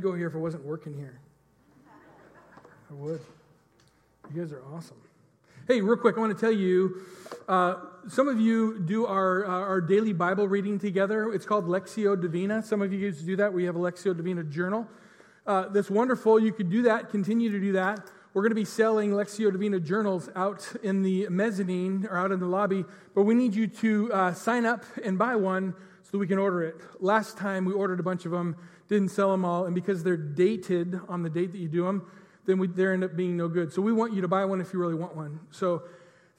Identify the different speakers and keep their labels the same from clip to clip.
Speaker 1: go here if it wasn't working here. I would. You guys are awesome. Hey, real quick, I want to tell you uh, some of you do our, uh, our daily Bible reading together. It's called Lectio Divina. Some of you guys do that. We have a Lectio Divina journal. Uh, that's wonderful. You could do that, continue to do that. We're going to be selling Lectio Divina journals out in the mezzanine or out in the lobby, but we need you to uh, sign up and buy one so we can order it. Last time we ordered a bunch of them, didn't sell them all, and because they're dated on the date that you do them, then we, they end up being no good. So we want you to buy one if you really want one. So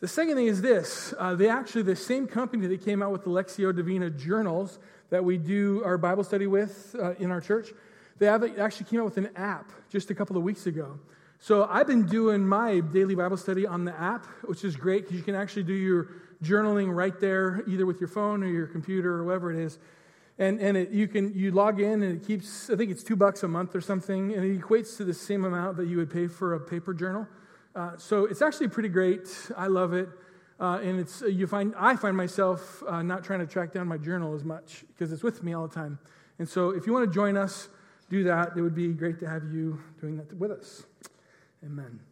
Speaker 1: the second thing is this uh, they actually, the same company that came out with the Lectio Divina journals that we do our Bible study with uh, in our church, they actually came out with an app just a couple of weeks ago. So I've been doing my daily Bible study on the app, which is great because you can actually do your journaling right there, either with your phone or your computer or whatever it is. And, and it, you can you log in and it keeps I think it's two bucks a month or something, and it equates to the same amount that you would pay for a paper journal. Uh, so it's actually pretty great. I love it. Uh, and it's you find I find myself uh, not trying to track down my journal as much because it's with me all the time. And so if you want to join us, do that. It would be great to have you doing that with us. Amen.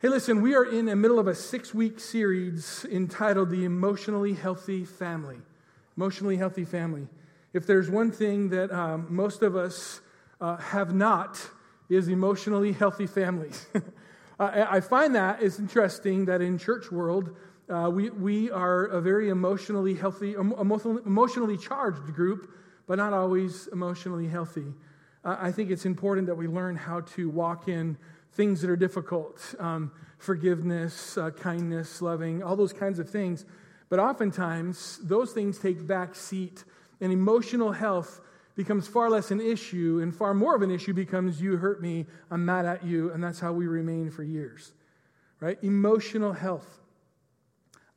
Speaker 1: Hey, listen, we are in the middle of a six week series entitled The Emotionally Healthy Family. Emotionally Healthy Family. If there's one thing that um, most of us uh, have not, is emotionally healthy families. I find that it's interesting that in church world, uh, we, we are a very emotionally healthy, emotionally charged group, but not always emotionally healthy. Uh, I think it's important that we learn how to walk in things that are difficult um, forgiveness, uh, kindness, loving, all those kinds of things. But oftentimes, those things take back seat, and emotional health becomes far less an issue, and far more of an issue becomes you hurt me, I'm mad at you, and that's how we remain for years. Right? Emotional health.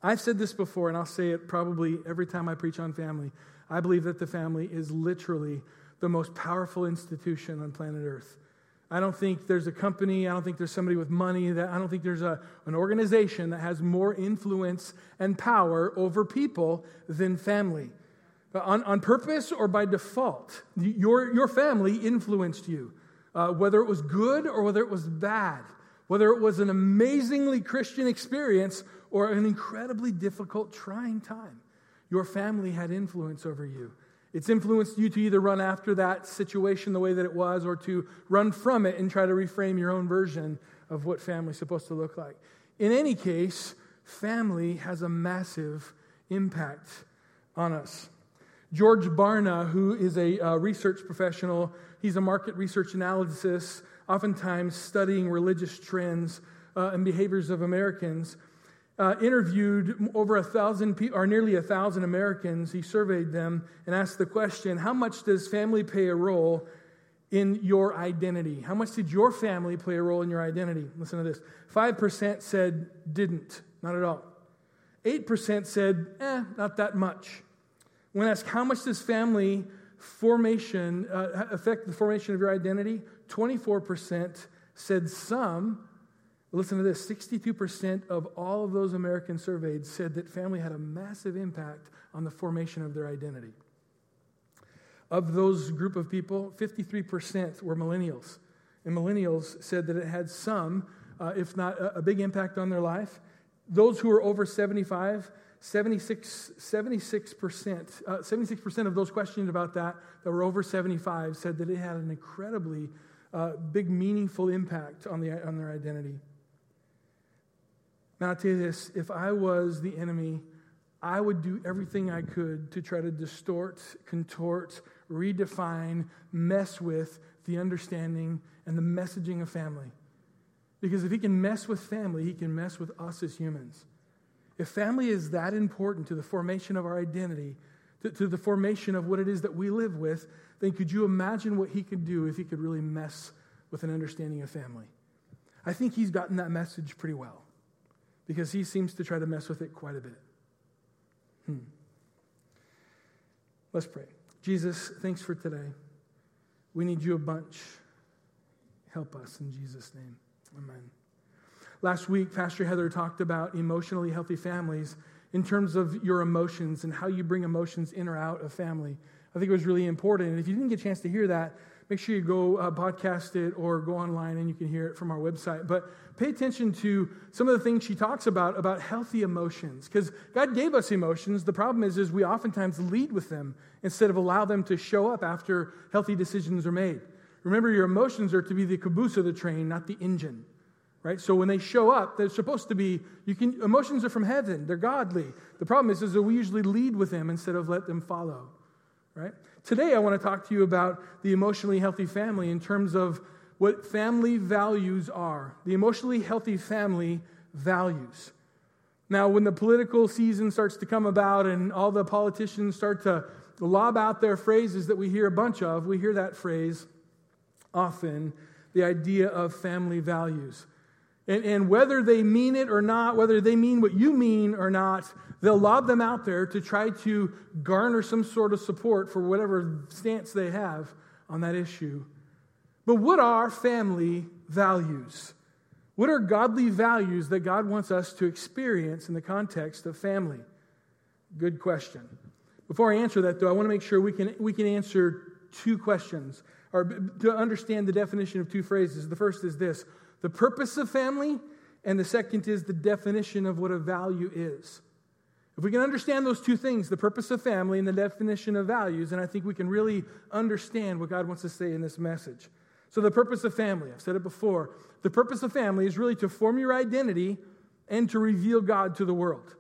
Speaker 1: I've said this before, and I'll say it probably every time I preach on family. I believe that the family is literally the most powerful institution on planet Earth. I don't think there's a company, I don't think there's somebody with money, that I don't think there's a, an organization that has more influence and power over people than family on, on purpose or by default. Your, your family influenced you, uh, whether it was good or whether it was bad, whether it was an amazingly Christian experience or an incredibly difficult, trying time. Your family had influence over you. It's influenced you to either run after that situation the way that it was or to run from it and try to reframe your own version of what family's supposed to look like. In any case, family has a massive impact on us. George Barna, who is a uh, research professional, he's a market research analysis, oftentimes studying religious trends uh, and behaviors of Americans. Uh, interviewed over a thousand or nearly a thousand Americans. He surveyed them and asked the question How much does family play a role in your identity? How much did your family play a role in your identity? Listen to this 5% said didn't, not at all. 8% said, eh, not that much. When asked, how much does family formation uh, affect the formation of your identity? 24% said some. Listen to this 62% of all of those Americans surveyed said that family had a massive impact on the formation of their identity. Of those group of people, 53% were millennials. And millennials said that it had some, uh, if not a, a big impact on their life. Those who were over 75 76, 76%, uh, 76% of those questioned about that that were over 75 said that it had an incredibly uh, big, meaningful impact on, the, on their identity. Now, I'll tell you this if I was the enemy, I would do everything I could to try to distort, contort, redefine, mess with the understanding and the messaging of family. Because if he can mess with family, he can mess with us as humans. If family is that important to the formation of our identity, to, to, the formation of what it is that we live with, then could you imagine what he could do if he could really mess with an understanding of family? I think he's gotten that message pretty well because he seems to try to mess with it quite a bit. Hmm. Let's pray. Jesus, thanks for today. We need you a bunch. Help us in Jesus' name. Amen. Last week, Pastor Heather talked about emotionally healthy families in terms of your emotions and how you bring emotions in or out of family. I think it was really important. And if you didn't get a chance to hear that, make sure you go uh, podcast it or go online and you can hear it from our website. But pay attention to some of the things she talks about about healthy emotions because God gave us emotions. The problem is, is we oftentimes lead with them instead of allow them to show up after healthy decisions are made. Remember, your emotions are to be the caboose of the train, not the engine. Right? So when they show up, they're supposed to be, you can, emotions are from heaven. They're godly. The problem is, is that we usually lead with them instead of let them follow. Right? Today, I want to talk to you about the emotionally healthy family in terms of what family values are. The emotionally healthy family values. Now, when the political season starts to come about and all the politicians start to lob out their phrases that we hear a bunch of, we hear that phrase often the idea of family values. And, and whether they mean it or not, whether they mean what you mean or not, they'll lob them out there to try to garner some sort of support for whatever stance they have on that issue. But what are family values? What are godly values that God wants us to experience in the context of family? Good question. Before I answer that, though, I want to make sure we can, we can answer two questions or to understand the definition of two phrases. The first is this the purpose of family, and the second is the definition of what a value is. If we can understand those two things, the purpose of family and the definition of values, then I think we can really understand what God wants to say in this message. So, the purpose of family, I've said it before, the purpose of family is really to form your identity and to reveal God to the world.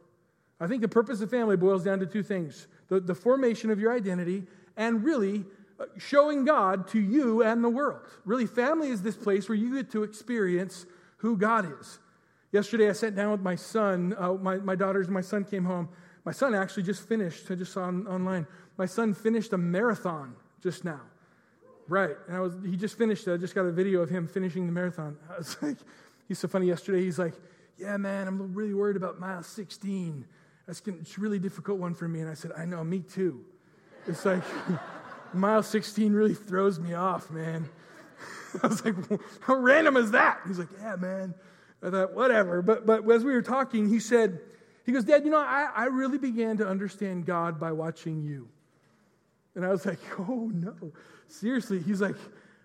Speaker 1: I think the purpose of family boils down to two things the, the formation of your identity and really uh, showing God to you and the world. Really, family is this place where you get to experience who God is. Yesterday, I sat down with my son. Uh, my, my daughters and my son came home. My son actually just finished, I just saw on, online, my son finished a marathon just now. Right. And I was, he just finished it. I just got a video of him finishing the marathon. I was like, he's so funny yesterday. He's like, yeah, man, I'm really worried about mile 16. That's it's a really difficult one for me. And I said, I know, me too. It's like, mile 16 really throws me off, man. I was like, how random is that? He's like, yeah, man. I thought, whatever. But, but as we were talking, he said, he goes, Dad, you know, I, I really began to understand God by watching you. And I was like, oh, no. Seriously. He's like,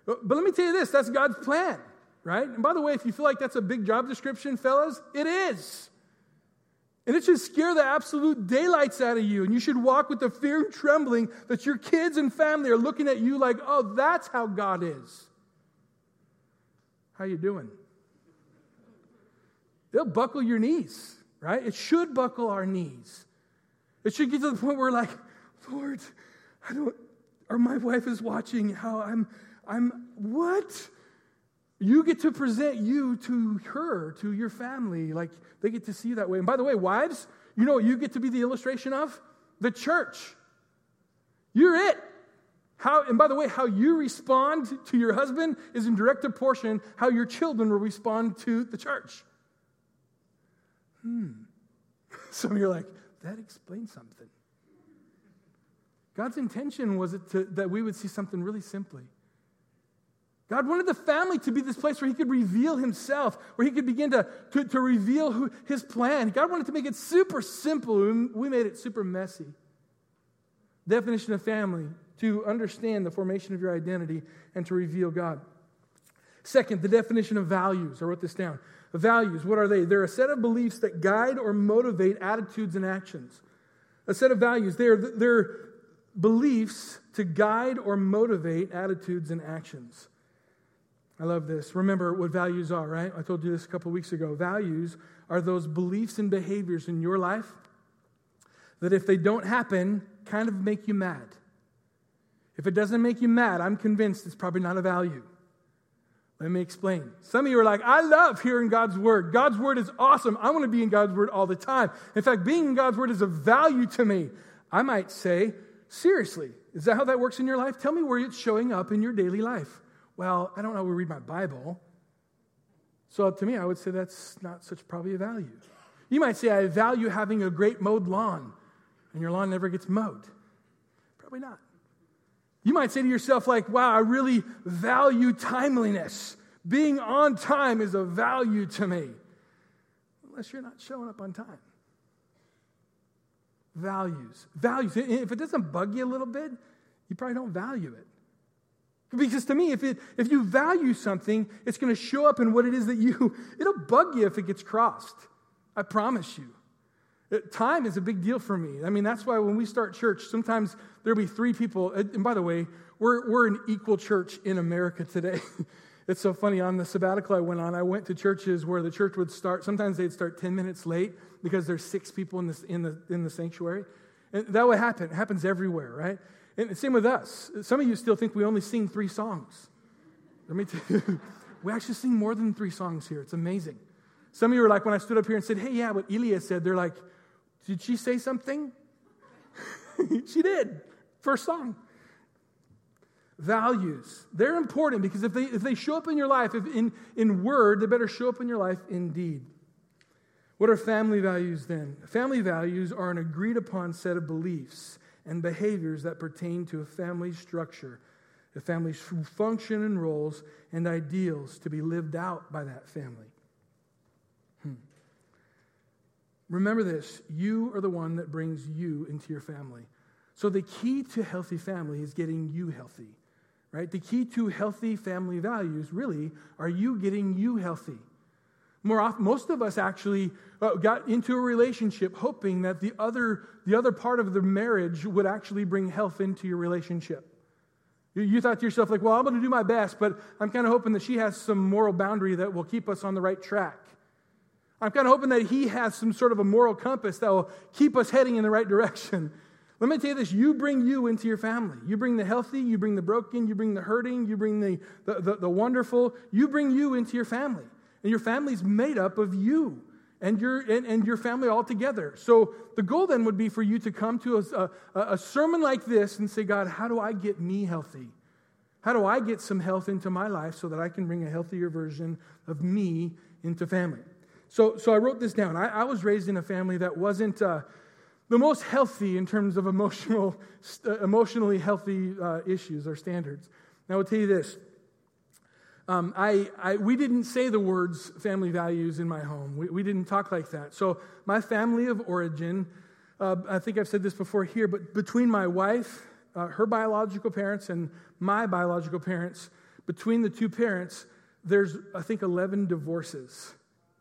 Speaker 1: oh, but let me tell you this that's God's plan, right? And by the way, if you feel like that's a big job description, fellas, it is. And it should scare the absolute daylights out of you. And you should walk with the fear and trembling that your kids and family are looking at you like, oh, that's how God is. How you doing? They'll buckle your knees, right? It should buckle our knees. It should get to the point where like, Lord, I don't, or my wife is watching how I'm, I'm, what? You get to present you to her, to your family. Like they get to see you that way. And by the way, wives, you know you get to be the illustration of? The church. You're it. How, and by the way, how you respond to your husband is in direct proportion how your children will respond to the church. Hmm. Some of you are like, that explains something. God's intention was it to, that we would see something really simply. God wanted the family to be this place where He could reveal Himself, where He could begin to, to, to reveal who, His plan. God wanted to make it super simple, we made it super messy. Definition of family to understand the formation of your identity and to reveal God. Second, the definition of values. I wrote this down. Values, what are they? They're a set of beliefs that guide or motivate attitudes and actions. A set of values. They're, they're beliefs to guide or motivate attitudes and actions. I love this. Remember what values are, right? I told you this a couple weeks ago. Values are those beliefs and behaviors in your life that, if they don't happen, kind of make you mad. If it doesn't make you mad, I'm convinced it's probably not a value. Let me explain. Some of you are like, I love hearing God's word. God's word is awesome. I want to be in God's word all the time. In fact, being in God's word is a value to me. I might say, seriously, is that how that works in your life? Tell me where it's showing up in your daily life. Well, I don't know we read my Bible. So to me, I would say that's not such probably a value. You might say, I value having a great mowed lawn, and your lawn never gets mowed. Probably not. You might say to yourself, like, wow, I really value timeliness. Being on time is a value to me. Unless you're not showing up on time. Values. Values. If it doesn't bug you a little bit, you probably don't value it. Because to me, if, it, if you value something, it's going to show up in what it is that you, it'll bug you if it gets crossed. I promise you. Uh, time is a big deal for me. I mean, that's why when we start church, sometimes there'll be three people. Uh, and by the way, we're, we're an equal church in America today. it's so funny. On the sabbatical I went on, I went to churches where the church would start, sometimes they'd start 10 minutes late because there's six people in, this, in, the, in the sanctuary. And that would happen. It happens everywhere, right? And same with us. Some of you still think we only sing three songs. Let me tell you, we actually sing more than three songs here. It's amazing. Some of you are like, when I stood up here and said, hey, yeah, what Elia said, they're like, did she say something? she did. First song. Values. They're important because if they, if they show up in your life if in, in word, they better show up in your life in deed. What are family values then? Family values are an agreed upon set of beliefs and behaviors that pertain to a family structure, a family's function and roles and ideals to be lived out by that family. Remember this you are the one that brings you into your family. So, the key to healthy family is getting you healthy, right? The key to healthy family values really are you getting you healthy. More often, most of us actually uh, got into a relationship hoping that the other, the other part of the marriage would actually bring health into your relationship. You, you thought to yourself, like, well, I'm going to do my best, but I'm kind of hoping that she has some moral boundary that will keep us on the right track. I'm kind of hoping that he has some sort of a moral compass that will keep us heading in the right direction. Let me tell you this you bring you into your family. You bring the healthy, you bring the broken, you bring the hurting, you bring the, the, the, the wonderful. You bring you into your family. And your family's made up of you and your, and, and your family all together. So the goal then would be for you to come to a, a, a sermon like this and say, God, how do I get me healthy? How do I get some health into my life so that I can bring a healthier version of me into family? So, so I wrote this down. I, I was raised in a family that wasn't uh, the most healthy in terms of emotional, uh, emotionally healthy uh, issues or standards. Now, I will tell you this. Um, I, I, we didn't say the words family values in my home. We, we didn't talk like that. So, my family of origin, uh, I think I've said this before here, but between my wife, uh, her biological parents, and my biological parents, between the two parents, there's, I think, 11 divorces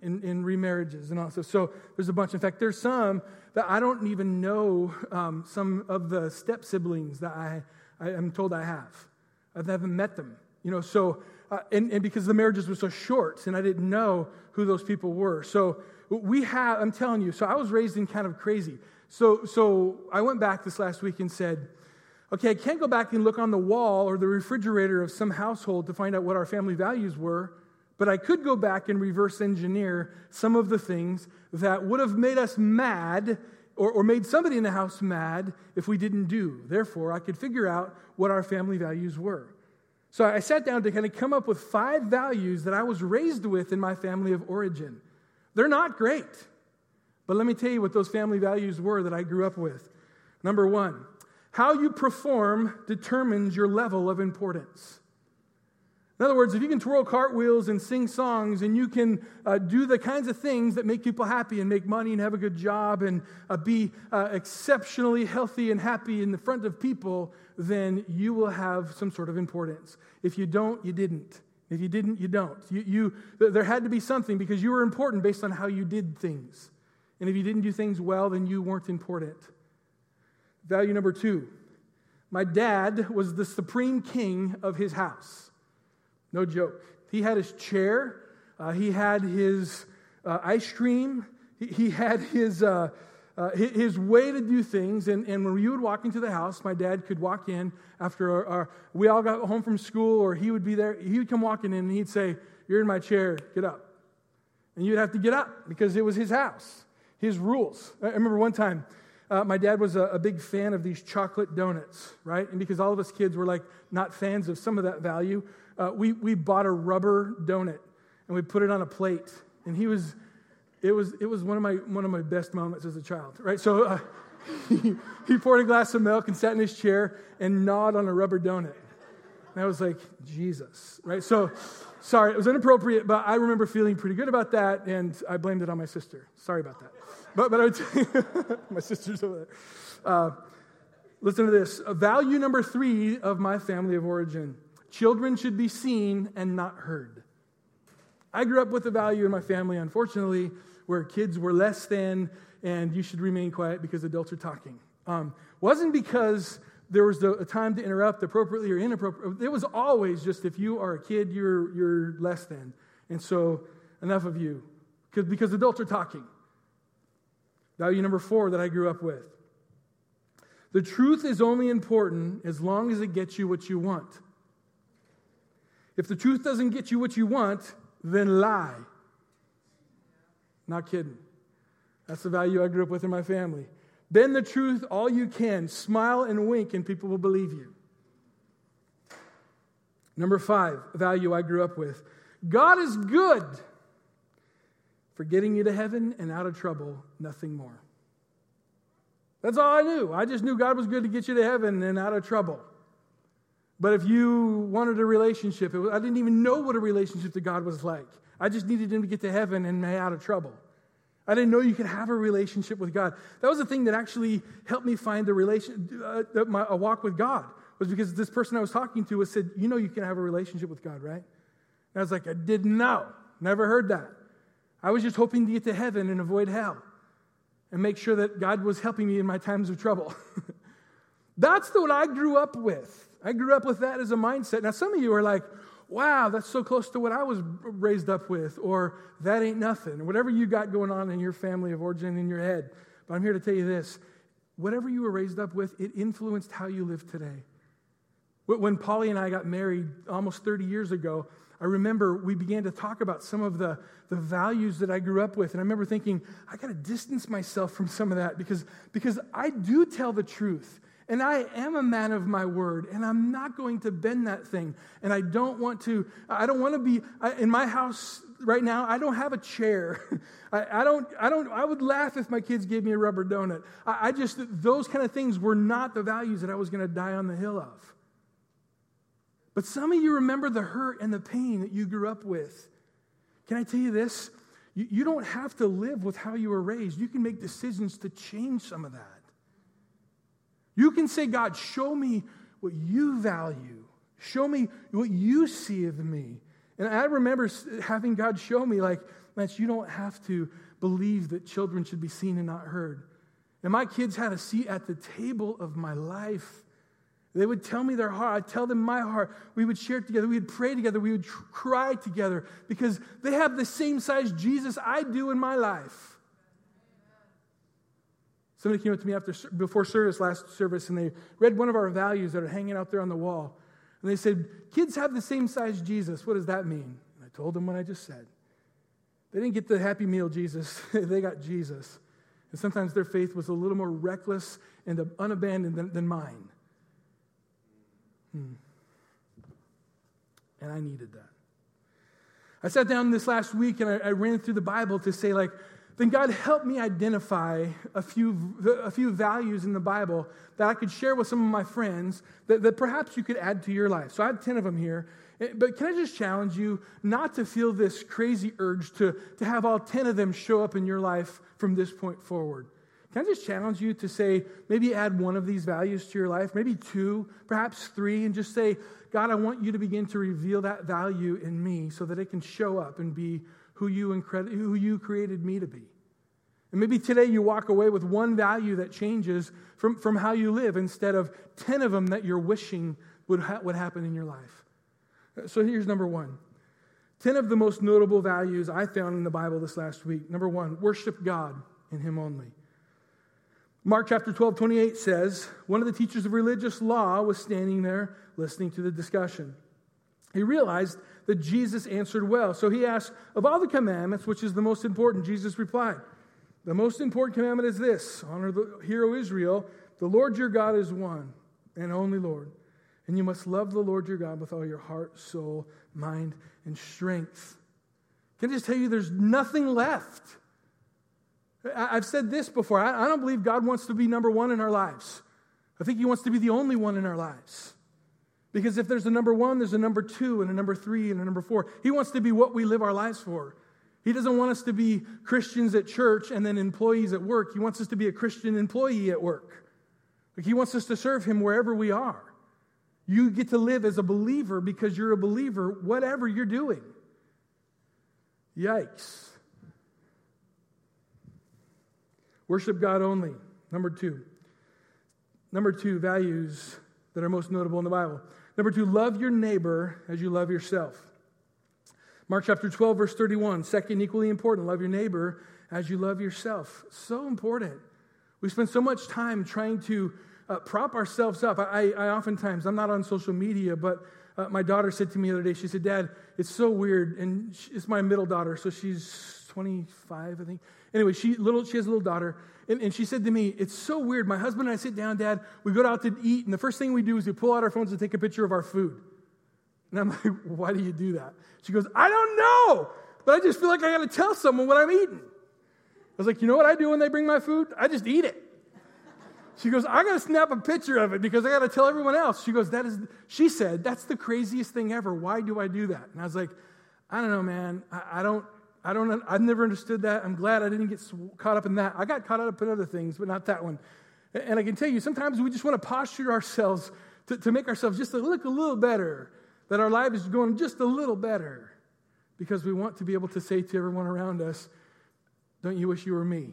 Speaker 1: in, in remarriages and all stuff. So there's a bunch. In fact, there's some that I don't even know um, some of the step siblings that I, I am told I have. I haven't met them. You know, so, uh, and, and because the marriages were so short and I didn't know who those people were. So we have, I'm telling you, so I was raised in kind of crazy. So, so I went back this last week and said, okay, I can't go back and look on the wall or the refrigerator of some household to find out what our family values were. But I could go back and reverse engineer some of the things that would have made us mad or, or, made somebody in the house mad if we didn't do. Therefore, I could figure out what our family values were. So I sat down to kind of come up with five values that I was raised with in my family of origin. They're not great, but let me tell you what those family values were that I grew up with. Number one, how you perform determines your level of importance. In other words, if you can twirl cartwheels and sing songs and you can uh, do the kinds of things that make people happy and make money and have a good job and uh, be uh, exceptionally healthy and happy in the front of people, then you will have some sort of importance. If you don't, you didn't. If you didn't, you don't. You, you, there had to be something because you were important based on how you did things. And if you didn't do things well, then you weren't important. Value number two my dad was the supreme king of his house. No joke. He had his chair, uh, he had his uh, ice cream, he, he had his, uh, uh his way to do things. And, and when you would walk into the house, my dad could walk in after our, our, we all got home from school, or he would be there. He would come walking in and he'd say, You're in my chair, get up. And you'd have to get up because it was his house, his rules. I remember one time, uh, my dad was a, a, big fan of these chocolate donuts, right? And because all of us kids were like not fans of some of that value, uh, we, we bought a rubber donut and we put it on a plate. And he was, it was, it was one, of my, one of my best moments as a child, right? So uh, he, he poured a glass of milk and sat in his chair and gnawed on a rubber donut. And I was like, Jesus, right? So, sorry, it was inappropriate, but I remember feeling pretty good about that, and I blamed it on my sister. Sorry about that. But, but I would you, my sister's over there. Uh, listen to this. Value number three of my family of origin children should be seen and not heard. I grew up with a value in my family, unfortunately, where kids were less than and you should remain quiet because adults are talking. Um, wasn't because there was a time to interrupt appropriately or inappropriately. It was always just if you are a kid, you're, you're less than. And so, enough of you. Because, because adults are talking. Value number four that I grew up with the truth is only important as long as it gets you what you want. If the truth doesn't get you what you want, then lie. Not kidding. That's the value I grew up with in my family. Bend the truth all you can. Smile and wink, and people will believe you. Number five, value I grew up with God is good for getting you to heaven and out of trouble, nothing more. That's all I knew. I just knew God was good to get you to heaven and out of trouble. But if you wanted a relationship, was, I didn't even know what a relationship to God was like. I just needed Him to get to heaven and out of trouble. I didn't know you could have a relationship with God. That was the thing that actually helped me find a relation, uh, my, a walk with God, was because this person I was talking to was said, "You know, you can have a relationship with God, right?" And I was like, "I didn't know. Never heard that. I was just hoping to get to heaven and avoid hell, and make sure that God was helping me in my times of trouble." That's the what I grew up with. I grew up with that as a mindset. Now, some of you are like, wow, that's so close to what I was raised up with, or that ain't nothing, or whatever you got going on in your family of origin in your head. But I'm here to tell you this whatever you were raised up with, it influenced how you live today. When Polly and I got married almost 30 years ago, I remember we began to talk about some of the, the values that I grew up with. And I remember thinking, I got to distance myself from some of that because, because I do tell the truth. And I am a man of my word, and I'm not going to bend that thing. And I don't want to, I don't want to be, I, in my house right now, I don't have a chair. I, I, don't, I don't, I would laugh if my kids gave me a rubber donut. I, I just, those kind of things were not the values that I was going to die on the hill of. But some of you remember the hurt and the pain that you grew up with. Can I tell you this? You, you don't have to live with how you were raised. You can make decisions to change some of that. You can say, God, show me what you value. Show me what you see of me. And I remember having God show me, like, Lance, you don't have to believe that children should be seen and not heard. And my kids had a seat at the table of my life. They would tell me their heart. I'd tell them my heart. We would share it together. We would pray together. We would tr- cry together because they have the same size Jesus I do in my life. Somebody came up to me after before service last service and they read one of our values that are hanging out there on the wall. And they said, Kids have the same size Jesus. What does that mean? And I told them what I just said. They didn't get the Happy Meal Jesus, they got Jesus. And sometimes their faith was a little more reckless and unabandoned than, than mine. Hmm. And I needed that. I sat down this last week and I, I ran through the Bible to say, like, then God helped me identify a few, a few values in the Bible that I could share with some of my friends that, that perhaps you could add to your life. So I have 10 of them here. Eh, but can I just challenge you not to feel this crazy urge to, to have all 10 of them show up in your life from this point forward? Can I just challenge you to say, maybe add one of these values to your life, maybe two, perhaps three, and just say, God, I want you to begin to reveal that value in me so that it can show up and be who you, incred- who you created me to be. And maybe today you walk away with one value that changes from, from how you live instead of 10 of them that you're wishing would, ha- would happen in your life. So here's number one 10 of the most notable values I found in the Bible this last week. Number one, worship God and Him only. Mark chapter 12, 28 says, One of the teachers of religious law was standing there listening to the discussion. He realized that Jesus answered well. So he asked, Of all the commandments, which is the most important? Jesus replied, The most important commandment is this Honor the hero Israel. The Lord your God is one and only Lord. And you must love the Lord your God with all your heart, soul, mind, and strength. Can I just tell you, there's nothing left. I've said this before. I don't believe God wants to be number one in our lives. I think He wants to be the only one in our lives. Because if there's a number one, there's a number two, and a number three, and a number four. He wants to be what we live our lives for. He doesn't want us to be Christians at church and then employees at work. He wants us to be a Christian employee at work. Like he wants us to serve Him wherever we are. You get to live as a believer because you're a believer, whatever you're doing. Yikes. Worship God only. Number two. Number two, values that are most notable in the Bible. Number two, love your neighbor as you love yourself. Mark chapter 12, verse 31, second, equally important, love your neighbor as you love yourself. So important. We spend so much time trying to uh, prop ourselves up. I, I, oftentimes, I'm not on social media, but uh, my daughter said to me the other day, she said, Dad, it's so weird. And she, it's my middle daughter, so she's 25, I think. Anyway, she, little, she has a little daughter. And, and she said to me, It's so weird. My husband and I sit down, Dad, we go out to eat, and the first thing we do is we pull out our phones and take a picture of our food. And I'm like, Why do you do that? She goes, I don't know, but I just feel like I got to tell someone what I'm eating. I was like, You know what I do when they bring my food? I just eat it. She goes, I got to snap a picture of it because I got to tell everyone else. She goes, That is, she said, That's the craziest thing ever. Why do I do that? And I was like, I don't know, man. I, I don't, I don't, I've never understood that. I'm glad I didn't get caught up in that. I got caught up in other things, but not that one. And I can tell you, sometimes we just want to posture ourselves to, to make ourselves just look a little better, that our life is going just a little better, because we want to be able to say to everyone around us, Don't you wish you were me?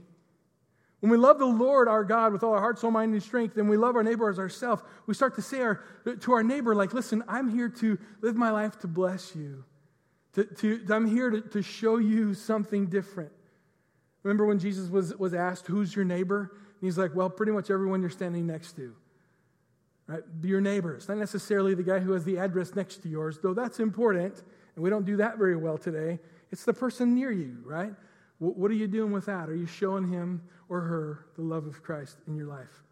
Speaker 1: When we love the Lord our God with all our heart, soul, mind, and strength, and we love our neighbor as ourselves, we start to say our, to our neighbor, like, listen, I'm here to live my life to bless you. To, to, I'm here to, to show you something different. Remember when Jesus was, was asked, Who's your neighbor? And he's like, Well, pretty much everyone you're standing next to. Right? Your neighbor. It's not necessarily the guy who has the address next to yours, though that's important, and we don't do that very well today. It's the person near you, right? What are you doing with that? Are you showing him or her the love of Christ in your life?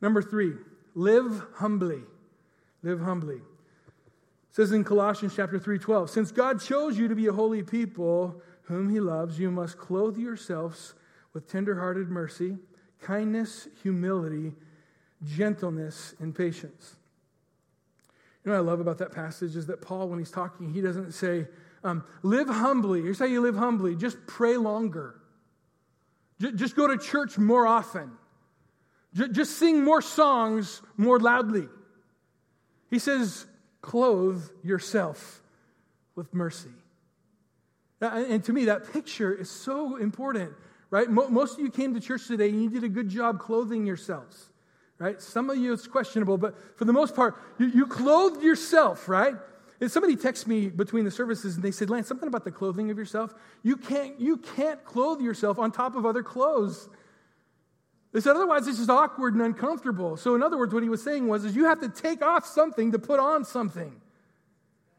Speaker 1: Number three, live humbly. Live humbly. Says in Colossians chapter 3:12, since God chose you to be a holy people whom he loves, you must clothe yourselves with tenderhearted mercy, kindness, humility, gentleness, and patience. You know what I love about that passage is that Paul, when he's talking, he doesn't say, um, live humbly. Here's how you live humbly. Just pray longer. J- just go to church more often. J- just sing more songs more loudly. He says, clothe yourself with mercy. And to me, that picture is so important, right? Most of you came to church today and you did a good job clothing yourselves, right? Some of you it's questionable, but for the most part, you, you clothed yourself, right? And somebody texted me between the services and they said, Lance, something about the clothing of yourself. You can't, you can't clothe yourself on top of other clothes. They said, otherwise, it's just awkward and uncomfortable. So, in other words, what he was saying was, is you have to take off something to put on something.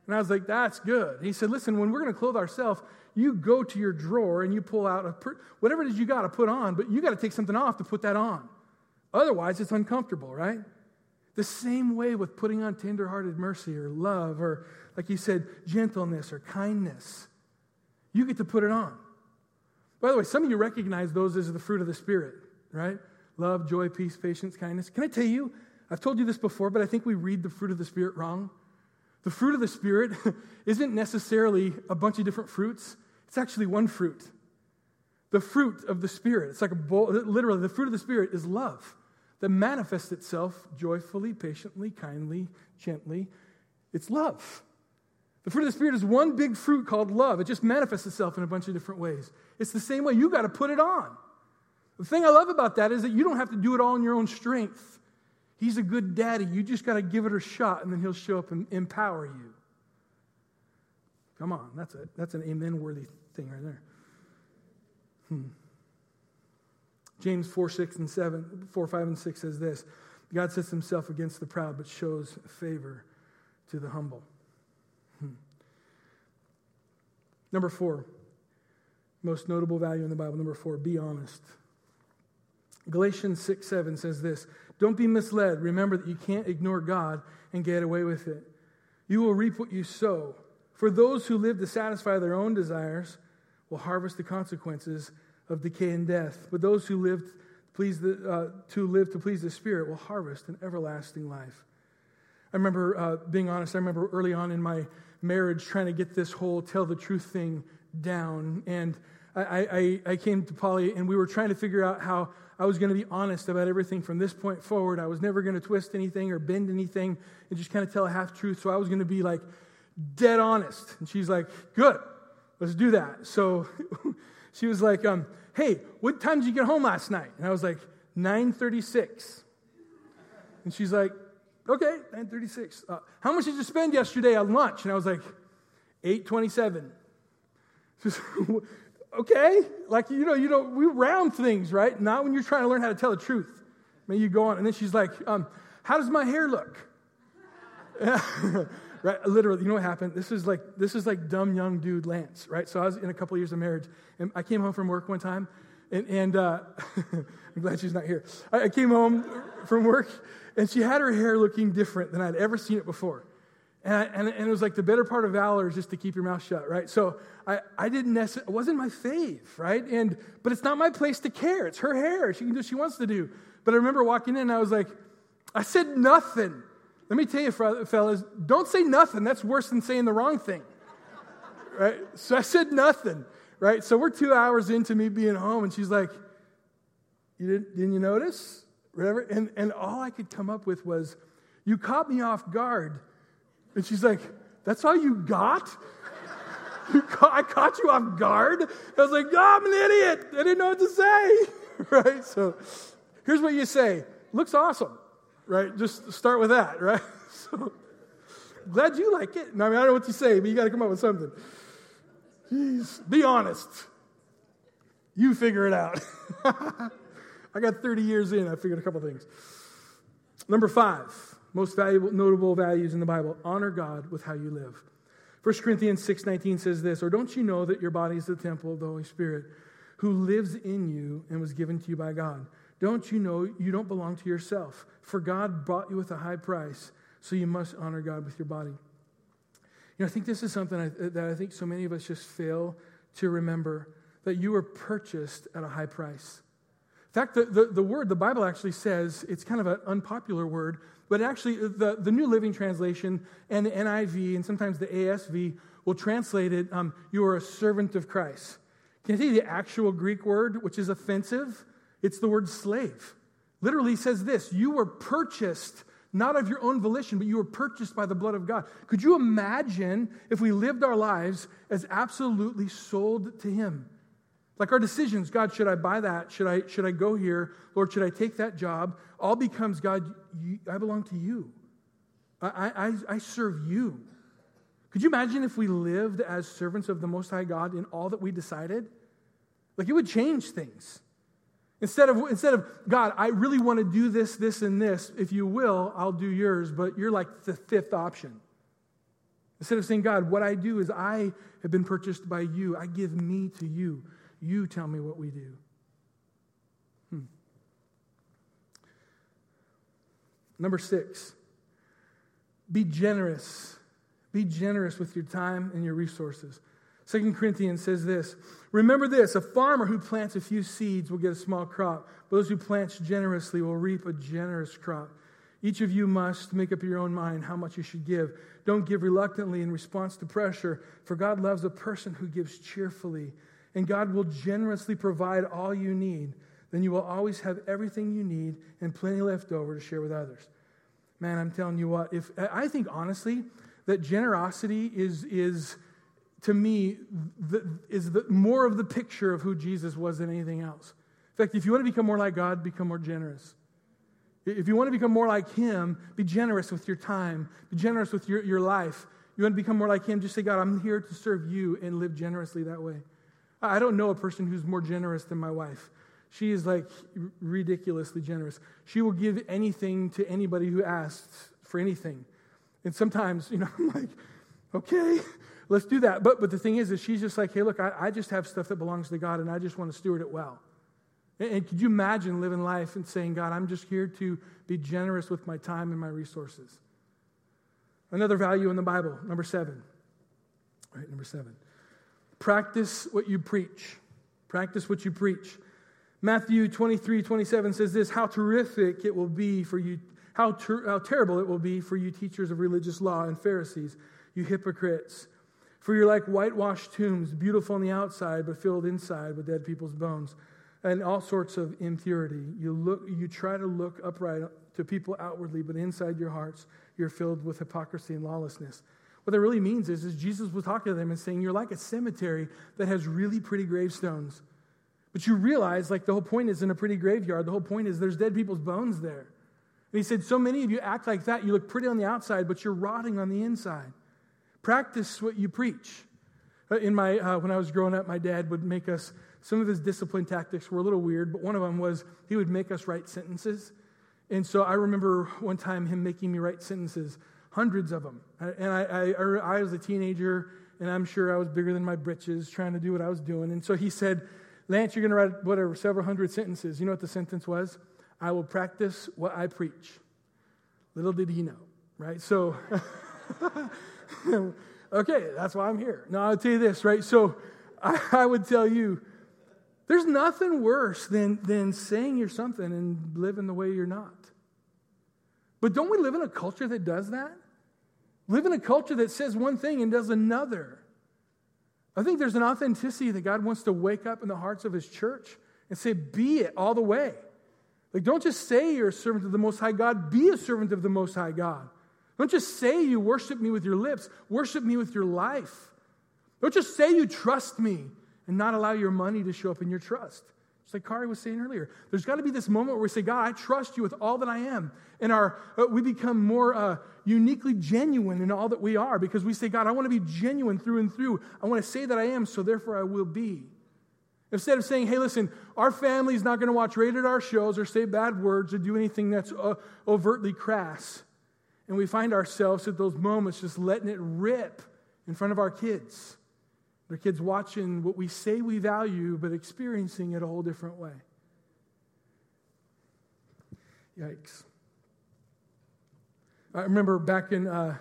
Speaker 1: And I was like, that's good. He said, listen, when we're going to clothe ourselves, you go to your drawer and you pull out a, whatever it is you got to put on, but you got to take something off to put that on. Otherwise, it's uncomfortable, right? The same way with putting on tenderhearted mercy or love or, like you said, gentleness or kindness. You get to put it on. By the way, some of you recognize those as the fruit of the Spirit right? Love, joy, peace, patience, kindness. Can I tell you, I've told you this before, but I think we read the fruit of the Spirit wrong. The fruit of the Spirit isn't necessarily a bunch of different fruits, it's actually one fruit. The fruit of the Spirit. It's like a bowl, literally, the fruit of the Spirit is love that manifests itself joyfully, patiently, kindly, gently. It's love. The fruit of the Spirit is one big fruit called love. It just manifests itself in a bunch of different ways. It's the same way you got to put it on. The thing I love about that is that you don't have to do it all in your own strength. He's a good daddy. You just got to give it a shot, and then he'll show up and empower you. Come on, that's, a, that's an amen worthy thing right there. Hmm. James 4, 6 and 7, 4, 5, and 6 says this God sets himself against the proud, but shows favor to the humble. Hmm. Number four, most notable value in the Bible. Number four, be honest. Galatians 6 7 says this Don't be misled. Remember that you can't ignore God and get away with it. You will reap what you sow. For those who live to satisfy their own desires will harvest the consequences of decay and death. But those who live to please the, uh, to live to please the Spirit will harvest an everlasting life. I remember, uh, being honest, I remember early on in my marriage trying to get this whole tell the truth thing down. And I, I, I came to Polly and we were trying to figure out how I was going to be honest about everything from this point forward. I was never going to twist anything or bend anything and just kind of tell a half truth. So I was going to be like dead honest. And she's like, good, let's do that. So she was like, um, hey, what time did you get home last night? And I was like, 936. And she's like, okay, 936. Uh, how much did you spend yesterday on lunch? And I was like, 827. okay, like, you know, you know, we round things, right? Not when you're trying to learn how to tell the truth. Maybe you go on, and then she's like, um, how does my hair look? right? Literally, you know what happened? This is like this is like dumb young dude Lance, right? So I was in a couple of years of marriage, and I came home from work one time, and, and uh, I'm glad she's not here. I, I came home from work, and she had her hair looking different than I'd ever seen it before. And, I, and, and, it was like the better part of valor is just to keep your mouth shut, right? So I, I didn't necessarily, it wasn't my fave, right? And, but it's not my place to care. It's her hair. She can do what she wants to do. But I remember walking in and I was like, I said nothing. Let me tell you, fellas, don't say nothing. That's worse than saying the wrong thing, right? So I said nothing, right? So we're two hours into me being home and she's like, you didn't, didn't you notice? Whatever. And, and all I could come up with was, you caught me off guard and she's like, That's all you got? You I caught you off guard? I was like, oh, I'm an idiot. I didn't know what to say. right? So here's what you say looks awesome. Right? Just start with that. Right? So glad you like it. I mean, I don't know what to say, but you got to come up with something. Jeez, be honest. You figure it out. I got 30 years in, I figured a couple things. Number five, most valuable, notable values in the Bible honor God with how you live. 1 Corinthians 6:19 says this, or don't you know that your body is the temple of the Holy Spirit who lives in you and was given to you by God? Don't you know you don't belong to yourself? For God bought you with a high price, so you must honor God with your body. You know, I think this is something I, that I think so many of us just fail to remember that you were purchased at a high price. In fact, the, the, the word, the Bible actually says, it's kind of an unpopular word, but actually, the, the New Living Translation and the NIV and sometimes the ASV will translate it, um, you are a servant of Christ. Can you the actual Greek word, which is offensive? It's the word slave. Literally says this You were purchased not of your own volition, but you were purchased by the blood of God. Could you imagine if we lived our lives as absolutely sold to Him? Like our decisions, God, should I buy that? Should I, should I go here? Lord, should I take that job? All becomes, God, you, I belong to you. I, I, I serve you. Could you imagine if we lived as servants of the Most High God in all that we decided? Like it would change things. Instead of, instead of, God, I really want to do this, this, and this. If you will, I'll do yours, but you're like the fifth option. Instead of saying, God, what I do is I have been purchased by you, I give me to you. You tell me what we do. Hmm. Number six, be generous. Be generous with your time and your resources. Second Corinthians says this Remember this a farmer who plants a few seeds will get a small crop. but Those who plant generously will reap a generous crop. Each of you must make up your own mind how much you should give. Don't give reluctantly in response to pressure, for God loves a person who gives cheerfully and God will generously provide all you need, then you will always have everything you need and plenty left over to share with others. Man, I'm telling you what, if I think honestly that generosity is is to me the, is the, more of the picture of who Jesus was than anything else. In fact, if you want to become more like God, become more generous. If you want to become more like Him, be generous with your time, be generous with your, your life. You want to become more like Him, just say, God, I'm here to serve you and live generously that way. I don't know a person who's more generous than my wife. She is like ridiculously generous. She will give anything to anybody who asks for anything. And sometimes, you know, I'm like, okay, let's do that. But, but the thing is, is she's just like, hey, look, I, I just have stuff that belongs to God and I just want to steward it well. And, and could you imagine living life and saying, God, I'm just here to be generous with my time and my resources? Another value in the Bible, number seven. All right, number seven. Practice what you preach. Practice what you preach. Matthew 23, 27 says this How terrific it will be for you, how, ter- how terrible it will be for you teachers of religious law and Pharisees, you hypocrites. For you're like whitewashed tombs, beautiful on the outside, but filled inside with dead people's bones and all sorts of impurity. You, look, you try to look upright to people outwardly, but inside your hearts, you're filled with hypocrisy and lawlessness. What that really means is, is Jesus was talking to them and saying, You're like a cemetery that has really pretty gravestones. But you realize, like, the whole point is in a pretty graveyard. The whole point is there's dead people's bones there. And he said, So many of you act like that. You look pretty on the outside, but you're rotting on the inside. Practice what you preach. Uh, in my, uh, when I was growing up, my dad would make us, some of his discipline tactics were a little weird, but one of them was he would make us write sentences. And so I remember one time him making me write sentences, hundreds of them. And I, I, er, I was a teenager, and I'm sure I was bigger than my britches trying to do what I was doing. And so he said, Lance, you're going to write whatever, several hundred sentences. You know what the sentence was? I will practice what I preach. Little did he know, right? So. okay, that's why I'm here. Now, I'll tell you this, right? So I, I, would tell you there's nothing worse than, than saying you're something and living the way you're not. But don't we live in a culture that does that? Live in a culture that says one thing and does another. I think there's an authenticity that God wants to wake up in the hearts of His church and say, be it all the way. Like, don't just say you're a servant of the Most High God, be a servant of the Most High God. Don't just say you worship me with your lips, worship me with your life. Don't just say you trust me and not allow your money to show up in your trust. Like Kari was saying earlier, there's got to be this moment where we say, God, I trust you with all that I am. And our, uh, we become more uh, uniquely genuine in all that we are because we say, God, I want to be genuine through and through. I want to say that I am, so therefore I will be. Instead of saying, hey, listen, our family is not going to watch rated R shows or say bad words or do anything that's uh, overtly crass. And we find ourselves at those moments just letting it rip in front of our kids. Their kids watching what we say we value, but experiencing it a whole different way. Yikes. I remember back in uh,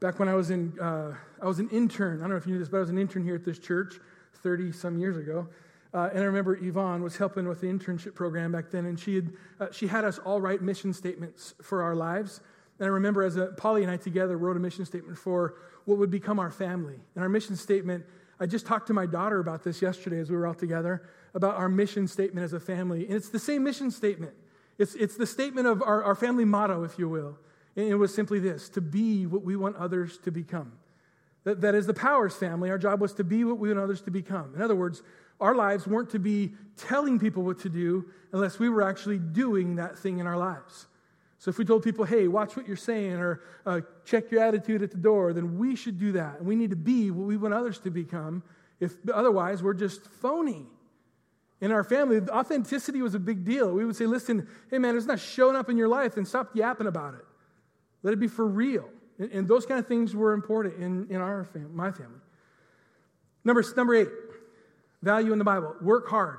Speaker 1: back when I was in uh, I was an intern. I don't know if you knew this, but I was an intern here at this church 30 some years ago. Uh, and I remember Yvonne was helping with the internship program back then, and she had, uh, she had us all write mission statements for our lives. And I remember as a, Polly and I together wrote a mission statement for what would become our family. And our mission statement, I just talked to my daughter about this yesterday as we were all together, about our mission statement as a family. And it's the same mission statement. It's, it's the statement of our, our family motto, if you will. And it was simply this to be what we want others to become. That, that as the Powers family, our job was to be what we want others to become. In other words, our lives weren't to be telling people what to do unless we were actually doing that thing in our lives. So if we told people, hey, watch what you're saying or uh, check your attitude at the door, then we should do that. And we need to be what we want others to become. If otherwise, we're just phony. In our family, authenticity was a big deal. We would say, listen, hey man, it's not showing up in your life, then stop yapping about it. Let it be for real. And, and those kind of things were important in, in our family, my family. Number, number eight, value in the Bible. Work hard.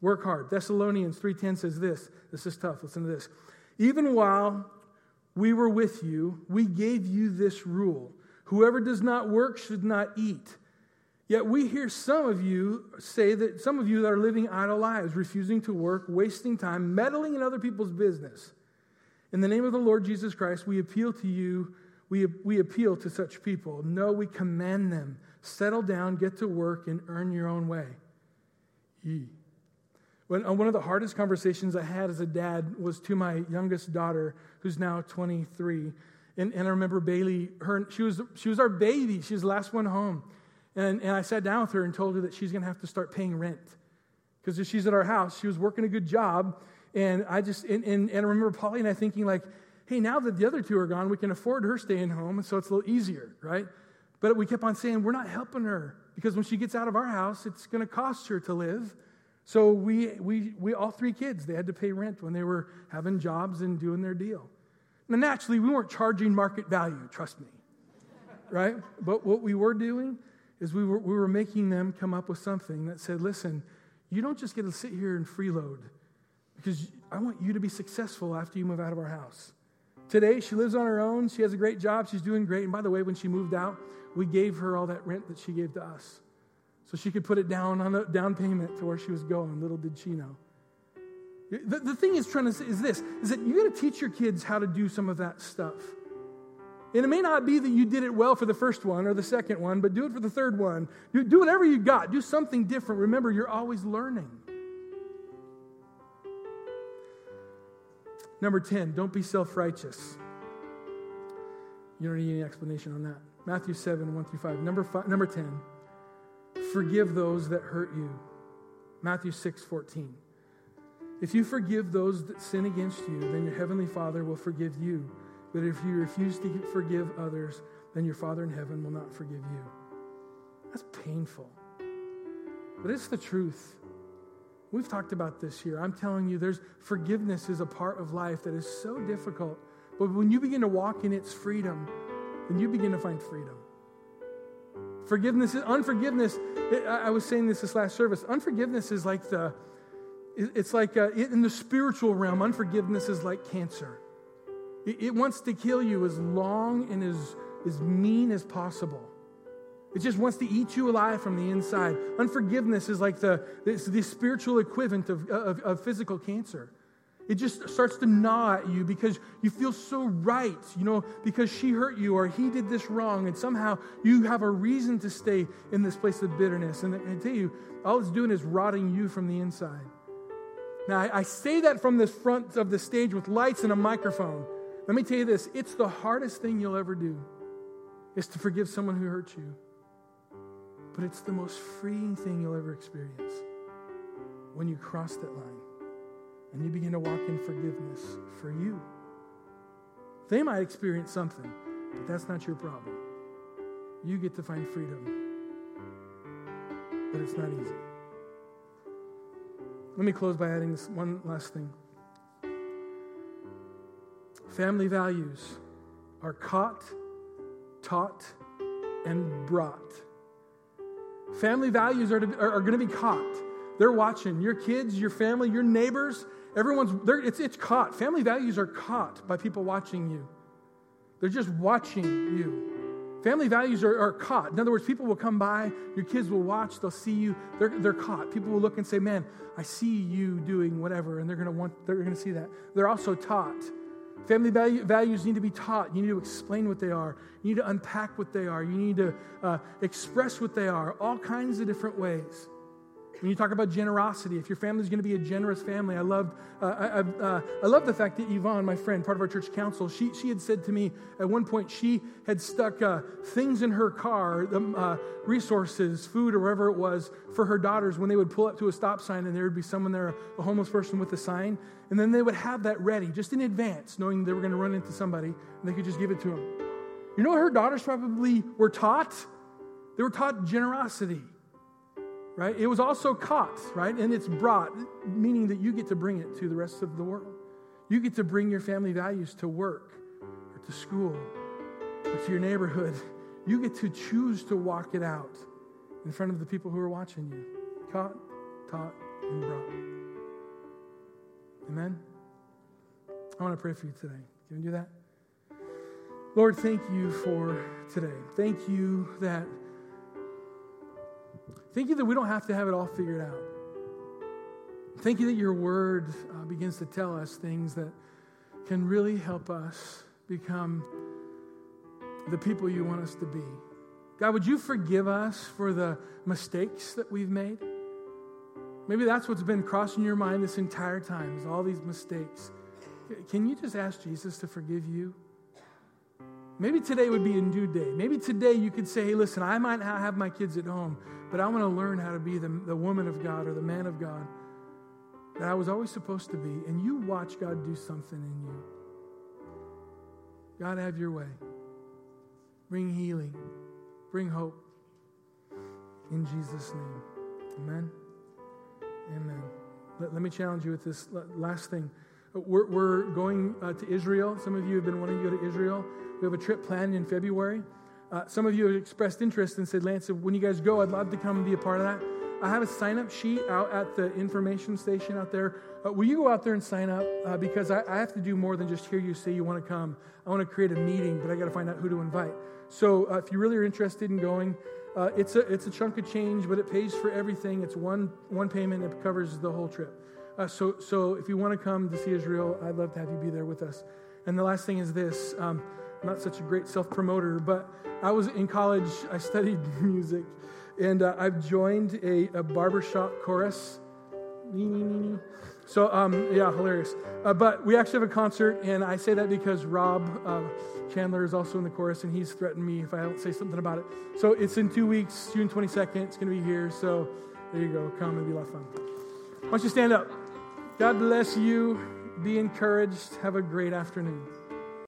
Speaker 1: Work hard. Thessalonians 3.10 says this. This is tough. Listen to this. Even while we were with you, we gave you this rule whoever does not work should not eat. Yet we hear some of you say that some of you that are living idle lives, refusing to work, wasting time, meddling in other people's business. In the name of the Lord Jesus Christ, we appeal to you, we, we appeal to such people. No, we command them settle down, get to work, and earn your own way. Yee. Uh, one of the hardest conversations I had as a dad was to my youngest daughter, who's now 23. And, and I remember Bailey, her, she, was, she was our baby. She was the last one home. And, and I sat down with her and told her that she's going to have to start paying rent. Because if she's at our house, she was working a good job. And I just, and, and, and I remember Polly and I thinking, like, hey, now that the other two are gone, we can afford her staying home. And so it's a little easier, right? But we kept on saying, we're not helping her. Because when she gets out of our house, it's going to cost her to live. So we, we, we, all three kids, they had to pay rent when they were having jobs and doing their deal. Now, naturally, we weren't charging market value, trust me, right? But what we were doing is we were, we were making them come up with something that said, listen, you don't just get to sit here and freeload because I want you to be successful after you move out of our house. Today, she lives on her own. She has a great job. She's doing great. And by the way, when she moved out, we gave her all that rent that she gave to us so she could put it down on a down payment to where she was going. Little did she know. The, the thing is trying to say is this is that you got to teach your kids how to do some of that stuff. And it may not be that you did it well for the first one or the second one, but do it for the third one. Do, do whatever you got. Do something different. Remember, you're always learning. Number 10, don't be self righteous. You don't need any explanation on that. Matthew 7, 1 through 5. Number, five, number 10, forgive those that hurt you. Matthew 6, 14. If you forgive those that sin against you, then your heavenly Father will forgive you. But if you refuse to forgive others, then your Father in heaven will not forgive you. That's painful. But it's the truth. We've talked about this here. I'm telling you, there's forgiveness is a part of life that is so difficult. But when you begin to walk in its freedom, then you begin to find freedom. Forgiveness is unforgiveness. I was saying this this last service. Unforgiveness is like the, it's like uh, in the spiritual realm. Unforgiveness is like cancer. It wants to kill you as long and as, as mean as possible. It just wants to eat you alive from the inside. Unforgiveness is like the, the spiritual equivalent of, of, of physical cancer. It just starts to gnaw at you because you feel so right, you know, because she hurt you or he did this wrong, and somehow you have a reason to stay in this place of bitterness. And I tell you, all it's doing is rotting you from the inside. Now, I, I say that from the front of the stage with lights and a microphone. Let me tell you this it's the hardest thing you'll ever do, is to forgive someone who hurt you but it's the most freeing thing you'll ever experience when you cross that line and you begin to walk in forgiveness for you. They might experience something, but that's not your problem. You get to find freedom, but it's not easy. Let me close by adding this one last thing. Family values are caught, taught, and brought Family values are, are, are going to be caught. They're watching. Your kids, your family, your neighbors, everyone's, it's, it's caught. Family values are caught by people watching you. They're just watching you. Family values are, are, caught. In other words, people will come by, your kids will watch, they'll see you, they're, they're caught. People will look and say, Man, I see you doing whatever, and they're gonna want they're gonna see that. They're also taught. Family value, values need to be taught. You need to explain what they are. You need to unpack what they are. You need to uh, express what they are, all kinds of different ways. When you talk about generosity, if your family is going to be a generous family, I love, uh, I, uh, I love the fact that Yvonne, my friend, part of our church council, she, she had said to me at one point she had stuck uh, things in her car, uh, resources, food, or whatever it was, for her daughters when they would pull up to a stop sign and there would be someone there, a homeless person with a sign, and then they would have that ready just in advance, knowing they were going to run into somebody, and they could just give it to them. You know what her daughters probably were taught? They were taught generosity right? It was also caught, right? And it's brought, meaning that you get to bring it to the rest of the world. You get to bring your family values to work or to school or to your neighborhood. You get to choose to walk it out in front of the people who are watching you. Caught, taught, and brought. Amen? I want to pray for you today. Can we do that? Lord, thank you for today. Thank you that Thank you that we don't have to have it all figured out. Thank you that your word uh, begins to tell us things that can really help us become the people you want us to be. God, would you forgive us for the mistakes that we've made? Maybe that's what's been crossing your mind this entire time is all these mistakes. Can you just ask Jesus to forgive you? Maybe today would be a new day. Maybe today you could say, hey, listen, I might not have my kids at home, but I want to learn how to be the, the woman of God or the man of God that I was always supposed to be. And you watch God do something in you. God, have your way. Bring healing, bring hope. In Jesus' name. Amen. Amen. Let, let me challenge you with this last thing. We're, we're going uh, to Israel. Some of you have been wanting to go to Israel. We have a trip planned in February. Uh, some of you have expressed interest and said, Lance, when you guys go, I'd love to come and be a part of that. I have a sign up sheet out at the information station out there. Uh, will you go out there and sign up? Uh, because I, I, have to do more than just hear you say you want to come. I want to create a meeting, but I got to find out who to invite. So uh, if you really are interested in going, uh, it's, a, it's a chunk of change, but it pays for everything. It's one, one payment, it covers the whole trip. Uh, so, so if you want to come to see Israel, I'd love to have you be there with us. And the last thing is this. Um, I'm not such a great self promoter, but I was in college, I studied music, and uh, I've joined a, a barbershop chorus. So, um, yeah, hilarious. Uh, but we actually have a concert, and I say that because Rob uh, Chandler is also in the chorus, and he's threatened me if I don't say something about it. So it's in two weeks, June 22nd. It's going to be here. So there you go. Come and be a lot of fun. Why don't you stand up? God bless you. Be encouraged. Have a great afternoon.